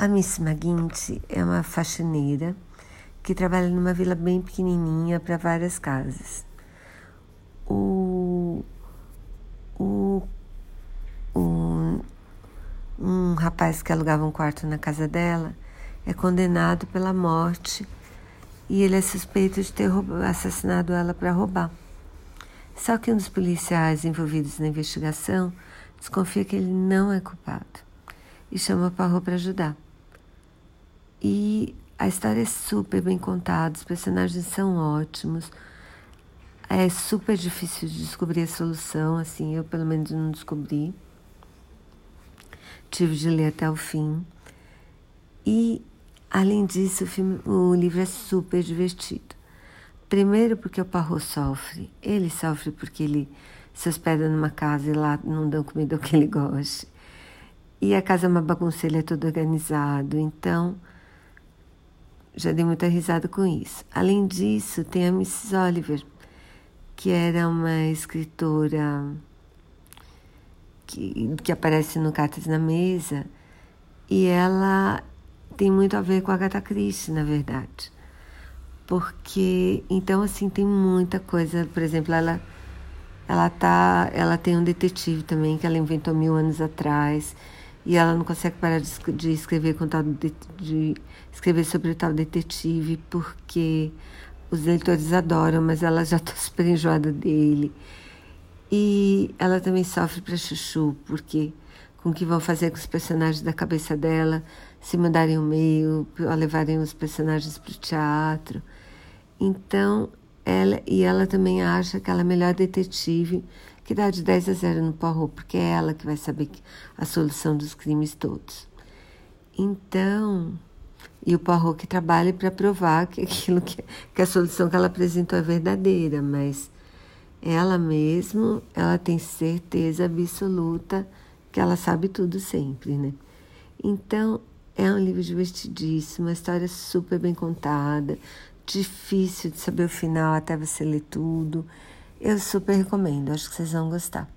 A Miss McGuinty é uma faxineira que trabalha numa vila bem pequenininha para várias casas. O, o, o, um rapaz que alugava um quarto na casa dela é condenado pela morte e ele é suspeito de ter assassinado ela para roubar. Só que um dos policiais envolvidos na investigação desconfia que ele não é culpado e chama Parro para ajudar. E a história é super bem contada, os personagens são ótimos. É super difícil de descobrir a solução, assim, eu pelo menos não descobri. Tive de ler até o fim. E, além disso, o, filme, o livro é super divertido. Primeiro porque o Parro sofre. Ele sofre porque ele se hospeda numa casa e lá não dão comida o que ele gosta. E a casa é uma bagunça, ele é todo organizado. Então, já dei muita risada com isso. Além disso, tem a Mrs. Oliver, que era uma escritora que, que aparece no Cartas na Mesa, e ela tem muito a ver com a Agatha Christie, na verdade. Porque, então, assim, tem muita coisa. Por exemplo, ela, ela, tá, ela tem um detetive também que ela inventou mil anos atrás e ela não consegue parar de, de escrever com tal de, de, escrever sobre o tal detetive porque os leitores adoram, mas ela já está super enjoada dele. E ela também sofre para chuchu, porque com o que vão fazer com os personagens da cabeça dela, se mandarem um e-mail, levarem os personagens para o teatro. Então, ela e ela também acha que ela é a melhor detetive que dá de 10 a 0 no Poirot, porque é ela que vai saber a solução dos crimes todos. Então, e o Poirot que trabalha para provar que aquilo que, que a solução que ela apresentou é verdadeira, mas ela mesmo, ela tem certeza absoluta que ela sabe tudo sempre, né? Então, é um livro divertidíssimo, uma história super bem contada, difícil de saber o final até você ler tudo. Eu super recomendo, acho que vocês vão gostar.